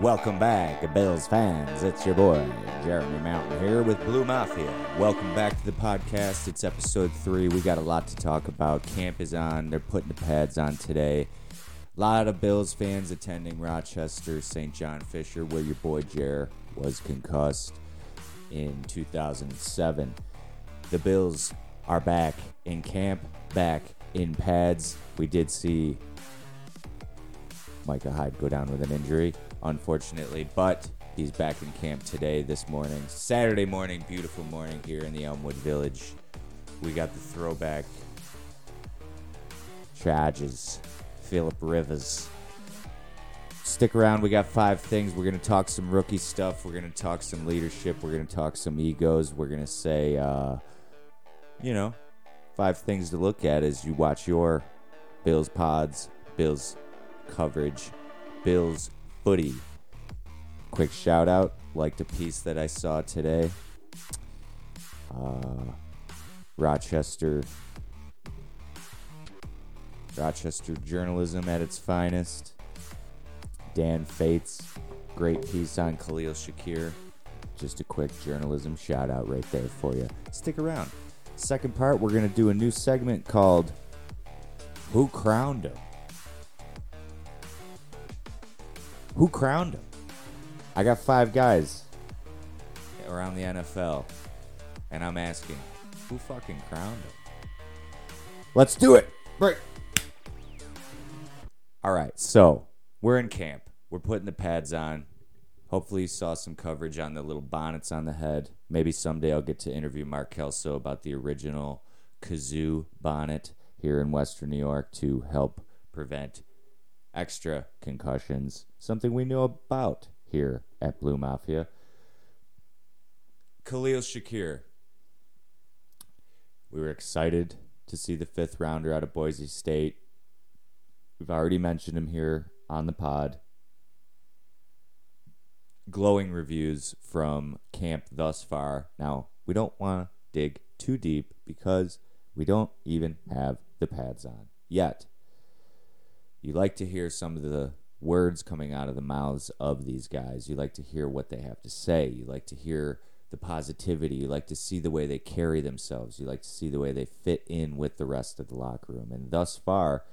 Welcome back, Bills fans. It's your boy, Jeremy Mountain here with Blue Mafia. Welcome back to the podcast. It's episode three. We got a lot to talk about. Camp is on. They're putting the pads on today. A lot of Bills fans attending Rochester, St. John Fisher, where your boy Jer was concussed in 2007. The Bills are back in camp, back in pads. We did see Micah Hyde go down with an injury, unfortunately, but he's back in camp today, this morning. Saturday morning, beautiful morning here in the Elmwood Village. We got the throwback Chargers, Philip Rivers. Stick around, we got five things. We're going to talk some rookie stuff. We're going to talk some leadership. We're going to talk some egos. We're going to say, uh, you know, five things to look at as you watch your Bills pods, Bills coverage, Bills footy. Quick shout out, liked a piece that I saw today. Uh, Rochester, Rochester journalism at its finest. Dan Fates, great piece on Khalil Shakir. Just a quick journalism shout out right there for you. Stick around. Second part, we're going to do a new segment called Who Crowned Him? Who crowned him? I got five guys around the NFL, and I'm asking, who fucking crowned him? Let's do it. Break. All right, so we're in camp. We're putting the pads on. Hopefully, you saw some coverage on the little bonnets on the head. Maybe someday I'll get to interview Mark Kelso about the original kazoo bonnet here in Western New York to help prevent extra concussions, something we know about here at Blue Mafia. Khalil Shakir. We were excited to see the fifth rounder out of Boise State. We've already mentioned him here on the pod. Glowing reviews from camp thus far. Now, we don't want to dig too deep because we don't even have the pads on yet you like to hear some of the words coming out of the mouths of these guys. You like to hear what they have to say. You like to hear the positivity. You like to see the way they carry themselves. You like to see the way they fit in with the rest of the locker room. And thus far,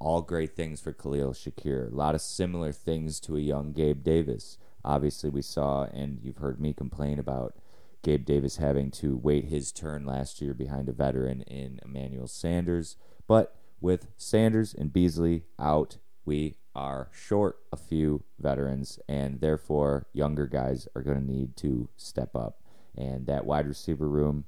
all great things for Khalil Shakir. A lot of similar things to a young Gabe Davis. Obviously, we saw, and you've heard me complain about Gabe Davis having to wait his turn last year behind a veteran in Emmanuel Sanders. But with Sanders and Beasley out, we are short a few veterans, and therefore younger guys are going to need to step up. And that wide receiver room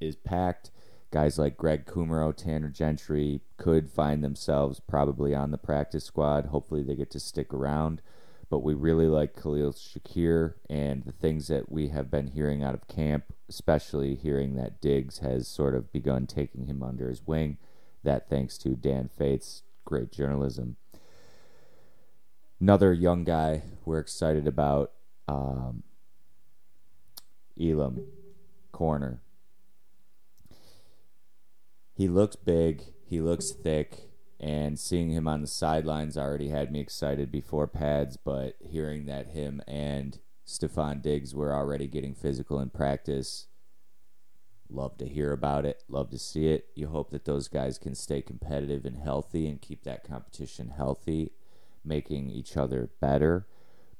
is packed. Guys like Greg Kumerow, Tanner Gentry could find themselves probably on the practice squad. Hopefully, they get to stick around. But we really like Khalil Shakir and the things that we have been hearing out of camp, especially hearing that Diggs has sort of begun taking him under his wing that thanks to Dan Fates, great journalism. Another young guy we're excited about, um, Elam Corner. He looks big, he looks thick, and seeing him on the sidelines already had me excited before pads, but hearing that him and Stefon Diggs were already getting physical in practice Love to hear about it. Love to see it. You hope that those guys can stay competitive and healthy and keep that competition healthy, making each other better.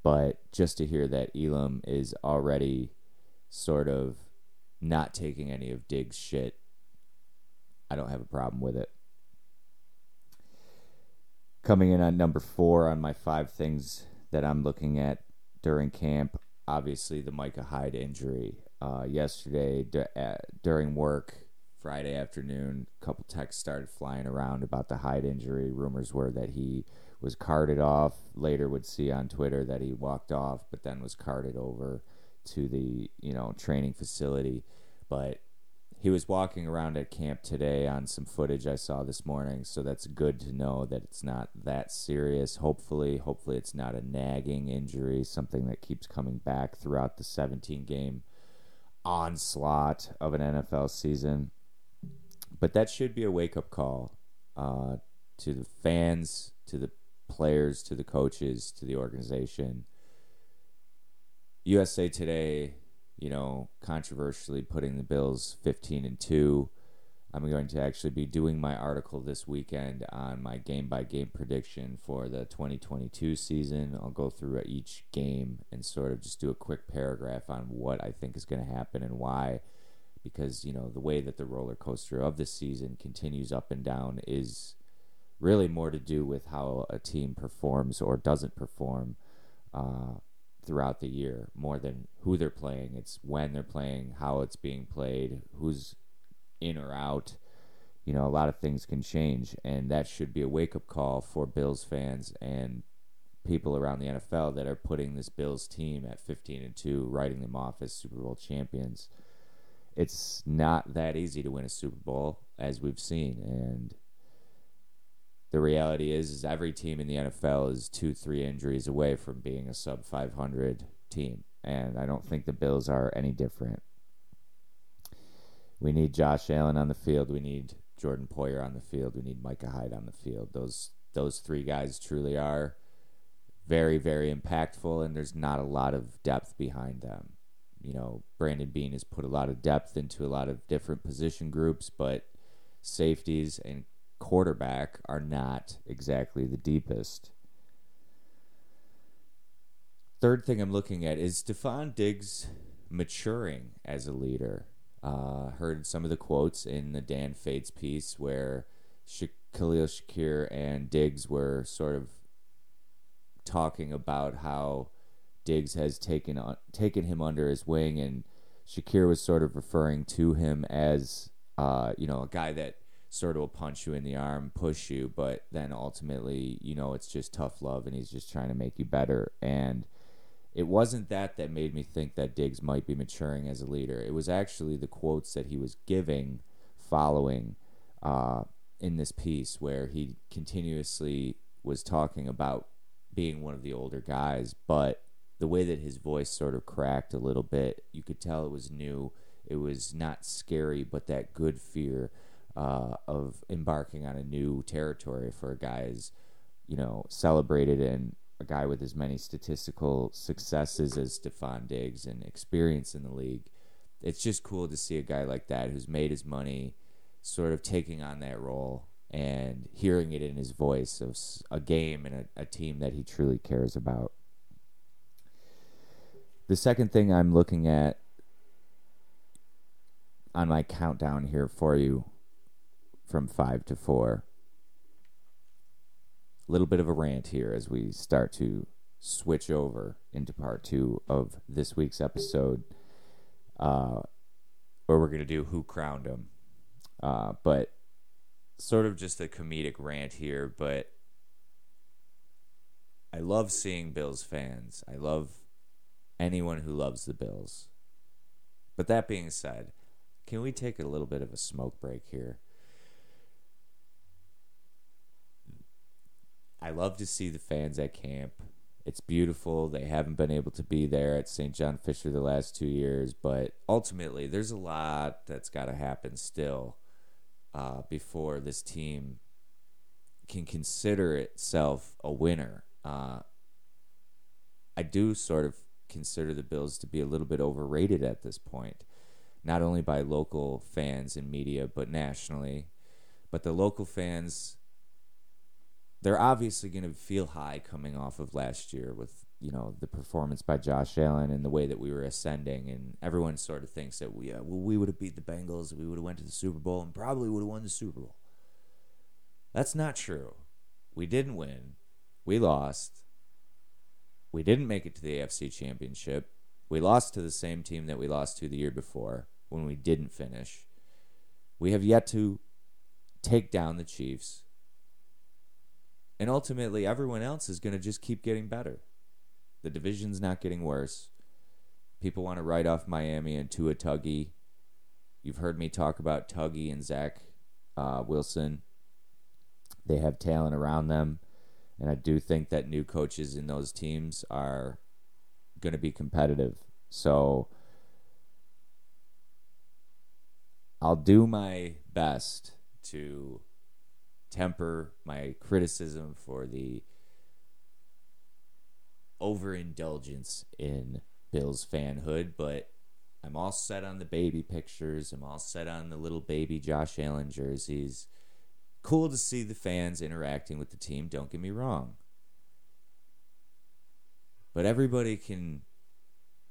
But just to hear that Elam is already sort of not taking any of Diggs' shit, I don't have a problem with it. Coming in on number four on my five things that I'm looking at during camp, obviously the Micah Hyde injury uh, yesterday d- uh, during work, Friday afternoon. A couple texts started flying around about the Hyde injury. Rumors were that he was carted off. Later, would see on Twitter that he walked off, but then was carted over to the you know training facility. But he was walking around at camp today on some footage I saw this morning, so that's good to know that it's not that serious. Hopefully, hopefully it's not a nagging injury, something that keeps coming back throughout the 17 game onslaught of an NFL season. But that should be a wake up call uh, to the fans, to the players to the coaches to the organization. USA Today, you know, controversially putting the Bills 15 and 2. I'm going to actually be doing my article this weekend on my game by game prediction for the 2022 season. I'll go through each game and sort of just do a quick paragraph on what I think is going to happen and why. Because, you know, the way that the roller coaster of the season continues up and down is really more to do with how a team performs or doesn't perform uh, throughout the year more than who they're playing. It's when they're playing, how it's being played, who's in or out. You know, a lot of things can change, and that should be a wake up call for Bills fans and people around the NFL that are putting this Bills team at 15 and 2, writing them off as Super Bowl champions. It's not that easy to win a Super Bowl, as we've seen, and the reality is, is every team in the NFL is two, three injuries away from being a sub 500 team, and I don't think the Bills are any different. We need Josh Allen on the field. We need Jordan Poyer on the field. We need Micah Hyde on the field. Those those three guys truly are very very impactful, and there's not a lot of depth behind them. You know, Brandon Beane has put a lot of depth into a lot of different position groups, but safeties and quarterback are not exactly the deepest. Third thing I'm looking at is Stefon Diggs maturing as a leader. Uh, heard some of the quotes in the Dan Fetes piece where Sha- Khalil Shakir and Diggs were sort of talking about how Diggs has taken on, taken him under his wing, and Shakir was sort of referring to him as uh, you know a guy that sort of will punch you in the arm, push you, but then ultimately, you know, it's just tough love, and he's just trying to make you better. And it wasn't that that made me think that Diggs might be maturing as a leader. It was actually the quotes that he was giving following uh, in this piece, where he continuously was talking about being one of the older guys, but the way that his voice sort of cracked a little bit, you could tell it was new. It was not scary, but that good fear uh, of embarking on a new territory for a guy as, you know, celebrated and a guy with as many statistical successes as Stefon Diggs and experience in the league. It's just cool to see a guy like that who's made his money sort of taking on that role and hearing it in his voice of a game and a, a team that he truly cares about. The second thing I'm looking at on my countdown here for you from five to four a little bit of a rant here as we start to switch over into part two of this week's episode, uh, where we're going to do Who Crowned Him. Uh, but sort of just a comedic rant here, but I love seeing Bills fans. I love anyone who loves the Bills. But that being said, can we take a little bit of a smoke break here? I love to see the fans at camp. It's beautiful. They haven't been able to be there at St. John Fisher the last two years, but ultimately, there's a lot that's got to happen still uh, before this team can consider itself a winner. Uh, I do sort of consider the Bills to be a little bit overrated at this point, not only by local fans and media, but nationally. But the local fans they're obviously going to feel high coming off of last year with you know the performance by Josh Allen and the way that we were ascending, and everyone sort of thinks that we uh, well we would have beat the Bengals, we would have went to the Super Bowl, and probably would have won the Super Bowl. That's not true. We didn't win. We lost. We didn't make it to the AFC Championship. We lost to the same team that we lost to the year before when we didn't finish. We have yet to take down the Chiefs and ultimately, everyone else is going to just keep getting better. The division's not getting worse. People want to write off Miami and Tua Tuggy. You've heard me talk about Tuggy and Zach uh, Wilson. They have talent around them. And I do think that new coaches in those teams are going to be competitive. So I'll do my best to temper my criticism for the overindulgence in Bills fanhood, but I'm all set on the baby pictures. I'm all set on the little baby Josh Allen jerseys. Cool to see the fans interacting with the team, don't get me wrong. But everybody can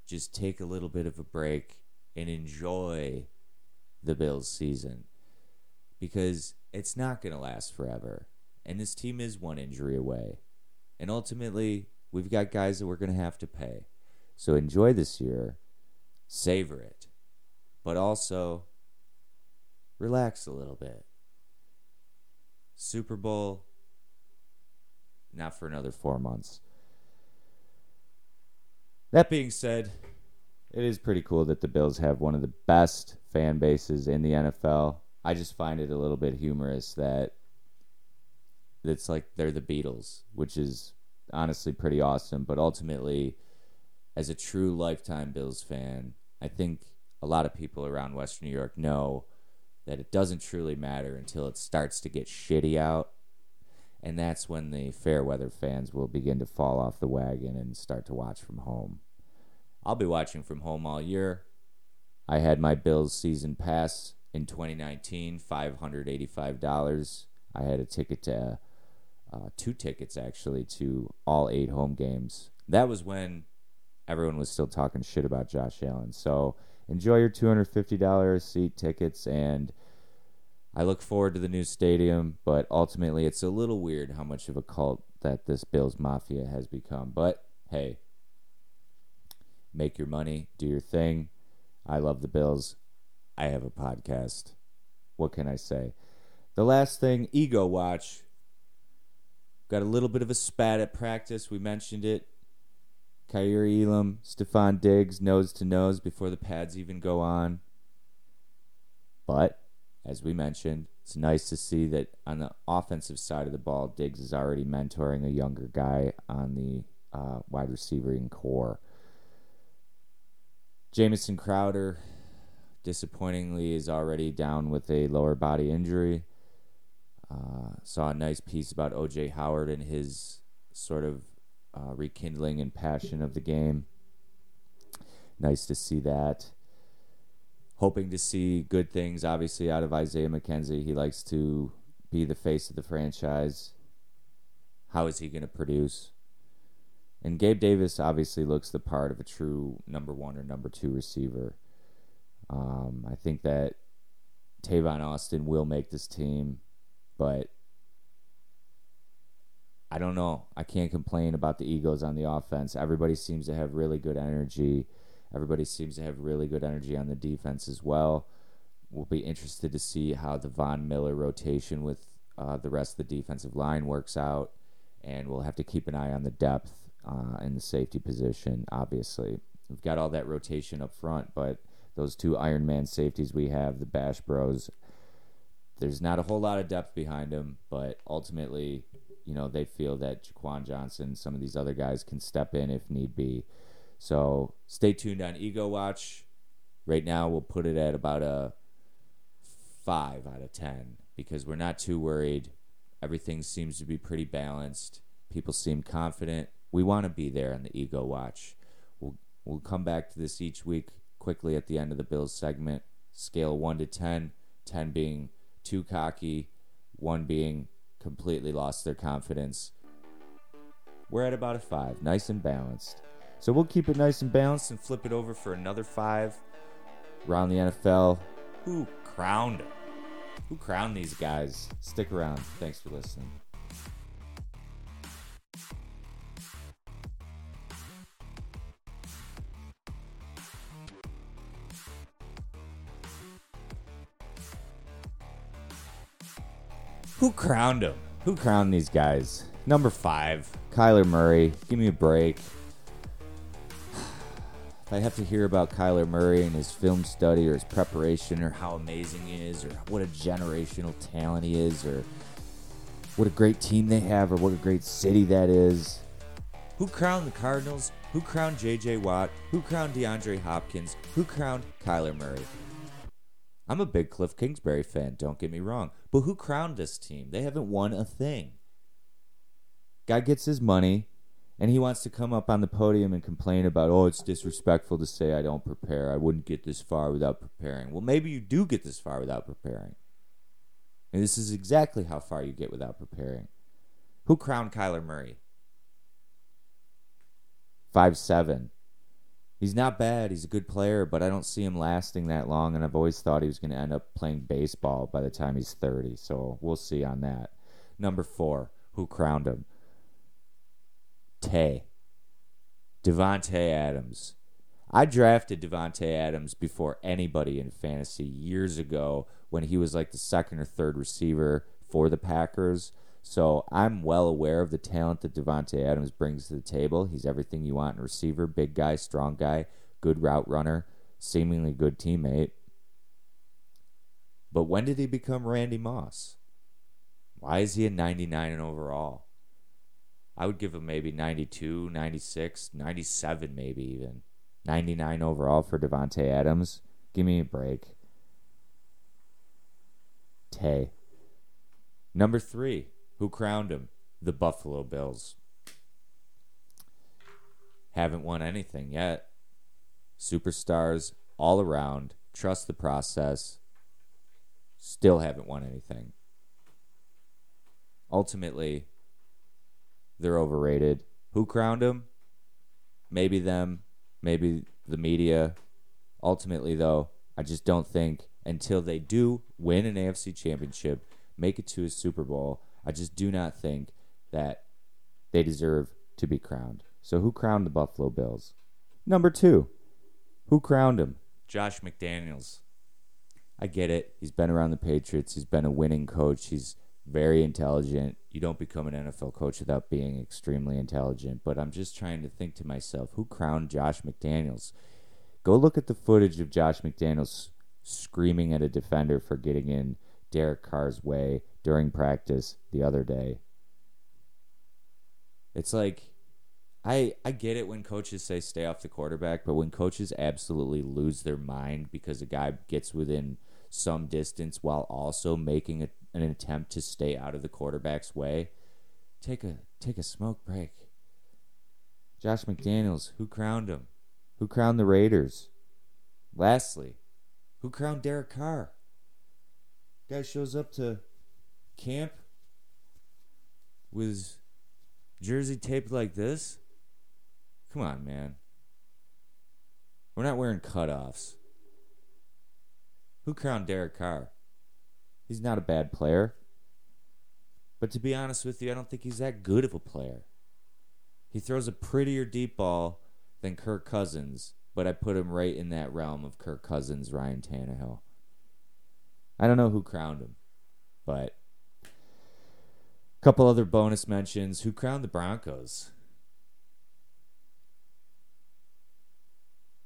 just take a little bit of a break and enjoy the Bills season because it's not going to last forever. And this team is one injury away. And ultimately, we've got guys that we're going to have to pay. So enjoy this year, savor it, but also relax a little bit. Super Bowl, not for another four months. That being said, it is pretty cool that the Bills have one of the best fan bases in the NFL. I just find it a little bit humorous that it's like they're the Beatles, which is honestly pretty awesome. But ultimately, as a true lifetime Bills fan, I think a lot of people around Western New York know that it doesn't truly matter until it starts to get shitty out. And that's when the fair weather fans will begin to fall off the wagon and start to watch from home. I'll be watching from home all year. I had my Bills season pass in 2019, $585. I had a ticket to uh, two tickets actually to all eight home games. That was when everyone was still talking shit about Josh Allen. So enjoy your $250 seat tickets and I look forward to the new stadium, but ultimately it's a little weird how much of a cult that this Bills Mafia has become. But hey, make your money, do your thing. I love the Bills. I have a podcast. What can I say? The last thing, Ego Watch. Got a little bit of a spat at practice. We mentioned it. Kaiir Elam, Stefon Diggs, nose to nose before the pads even go on. But, as we mentioned, it's nice to see that on the offensive side of the ball, Diggs is already mentoring a younger guy on the uh, wide receiving corps. Jamison Crowder, disappointingly, is already down with a lower body injury. Uh, saw a nice piece about OJ Howard and his sort of uh, rekindling and passion of the game. Nice to see that. Hoping to see good things, obviously, out of Isaiah McKenzie. He likes to be the face of the franchise. How is he going to produce? And Gabe Davis obviously looks the part of a true number one or number two receiver. Um, I think that Tavon Austin will make this team. But I don't know. I can't complain about the egos on the offense. Everybody seems to have really good energy. Everybody seems to have really good energy on the defense as well. We'll be interested to see how the Von Miller rotation with uh, the rest of the defensive line works out. And we'll have to keep an eye on the depth uh, in the safety position, obviously. We've got all that rotation up front, but those two Iron Man safeties we have, the Bash Bros, there's not a whole lot of depth behind them, but ultimately, you know, they feel that Jaquan Johnson, some of these other guys can step in if need be. So stay tuned on Ego Watch. Right now, we'll put it at about a five out of ten because we're not too worried. Everything seems to be pretty balanced. People seem confident. We want to be there on the Ego Watch. We'll we'll come back to this each week quickly at the end of the Bills segment. Scale one to ten, ten being too cocky, one being completely lost their confidence. We're at about a five, nice and balanced. So we'll keep it nice and balanced and flip it over for another five. Around the NFL, who crowned? Who crowned these guys? Stick around. Thanks for listening. Who crowned him? Who crowned these guys? Number five, Kyler Murray. Give me a break. If I have to hear about Kyler Murray and his film study or his preparation or how amazing he is or what a generational talent he is or what a great team they have or what a great city that is. Who crowned the Cardinals? Who crowned J.J. Watt? Who crowned DeAndre Hopkins? Who crowned Kyler Murray? I'm a big Cliff Kingsbury fan, don't get me wrong. But who crowned this team? They haven't won a thing. Guy gets his money, And he wants to come up on the podium and complain about, oh, it's disrespectful to say I don't prepare. I wouldn't get this far without preparing. Well, maybe you do get this far without preparing. And this is exactly how far you get without preparing. Who crowned Kyler Murray? Five seven. He's not bad. He's a good player, but I don't see him lasting that long. And I've always thought he was going to end up playing baseball by the time he's 30. So we'll see on that. Number four, who crowned him? Tay. Davante Adams. I drafted Davante Adams before anybody in fantasy years ago when he was like the second or third receiver for the Packers. So I'm well aware of the talent that Davante Adams brings to the table. He's everything you want in receiver, big guy, strong guy, good route runner, seemingly good teammate. But when did he become Randy Moss? Why is he a 99 and overall? I would give him maybe 92, 96, 97 maybe even. 99 overall for Davante Adams. Give me a break. Tay. Number three, who crowned him? The Buffalo Bills. Haven't won anything yet. Superstars all around. Trust the process. Still haven't won anything. Ultimately, they're overrated. Who crowned them? Maybe them, maybe the media. Ultimately, though, I just don't think until they do win an AFC championship, make it to a Super Bowl, I just do not think that they deserve to be crowned. So, who crowned the Buffalo Bills? Number two, who crowned him? Josh McDaniels. I get it. He's been around the Patriots. He's been a winning coach. He's very intelligent. You don't become an NFL coach without being extremely intelligent. But I'm just trying to think to myself, who crowned Josh McDaniels? Go look at the footage of Josh McDaniels screaming at a defender for getting in Derek Carr's way during practice the other day. It's like I I get it when coaches say stay off the quarterback, but when coaches absolutely lose their mind because a guy gets within some distance while also making a, an attempt to stay out of the quarterback's way, take a take a smoke break. Josh McDaniels, who crowned him? Who crowned the Raiders? Lastly, who crowned Derek Carr? Guy shows up to camp with jersey taped like this. Come on, man. We're not wearing cutoffs. Who crowned Derek Carr? He's not a bad player. But to be honest with you, I don't think he's that good of a player. He throws a prettier deep ball than Kirk Cousins, but I put him right in that realm of Kirk Cousins, Ryan Tannehill. I don't know who crowned him, but couple other bonus mentions. Who crowned the Broncos?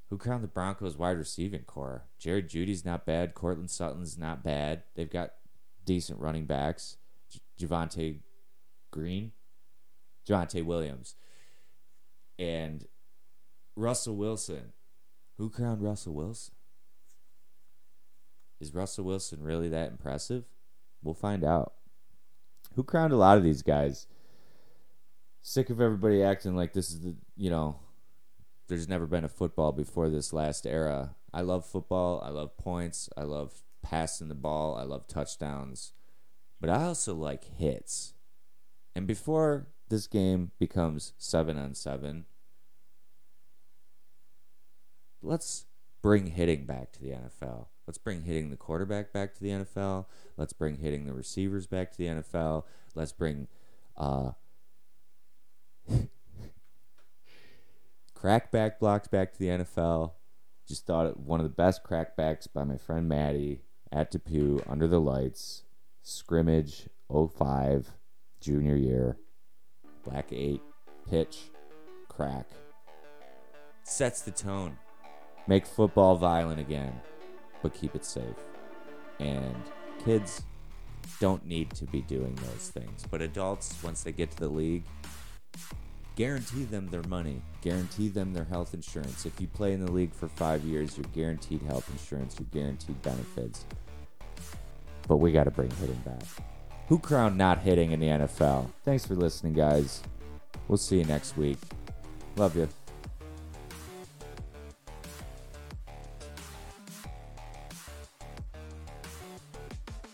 Who crowned the Broncos wide receiving corps? Jared Jeudy's not bad. Courtland Sutton's not bad. They've got decent running backs. J- Javonte Green, Javonte Williams, and Russell Wilson. Who crowned Russell Wilson? Is Russell Wilson really that impressive? We'll find out. Who crowned a lot of these guys? Sick of everybody acting like this is the, you know, there's never been a football before this last era. I love football. I love points. I love passing the ball. I love touchdowns. But I also like hits. And before this game becomes 7 on 7, let's bring hitting back to the NFL. Let's bring hitting the quarterback back to the NFL. Let's bring hitting the receivers back to the NFL. Let's bring uh, crackback blocks back to the NFL. Just thought it one of the best crackbacks by my friend Maddie at Depew under the lights. Scrimmage 05, junior year. Black 8, pitch, crack. Sets the tone. Make football violent again but keep it safe. And kids don't need to be doing those things. But adults, once they get to the league, guarantee them their money, guarantee them their health insurance. If you play in the league for five years, you're guaranteed health insurance, you're guaranteed benefits. But we got to bring hitting back. Who crowned not hitting in the NFL? Thanks for listening, guys. We'll see you next week. Love you.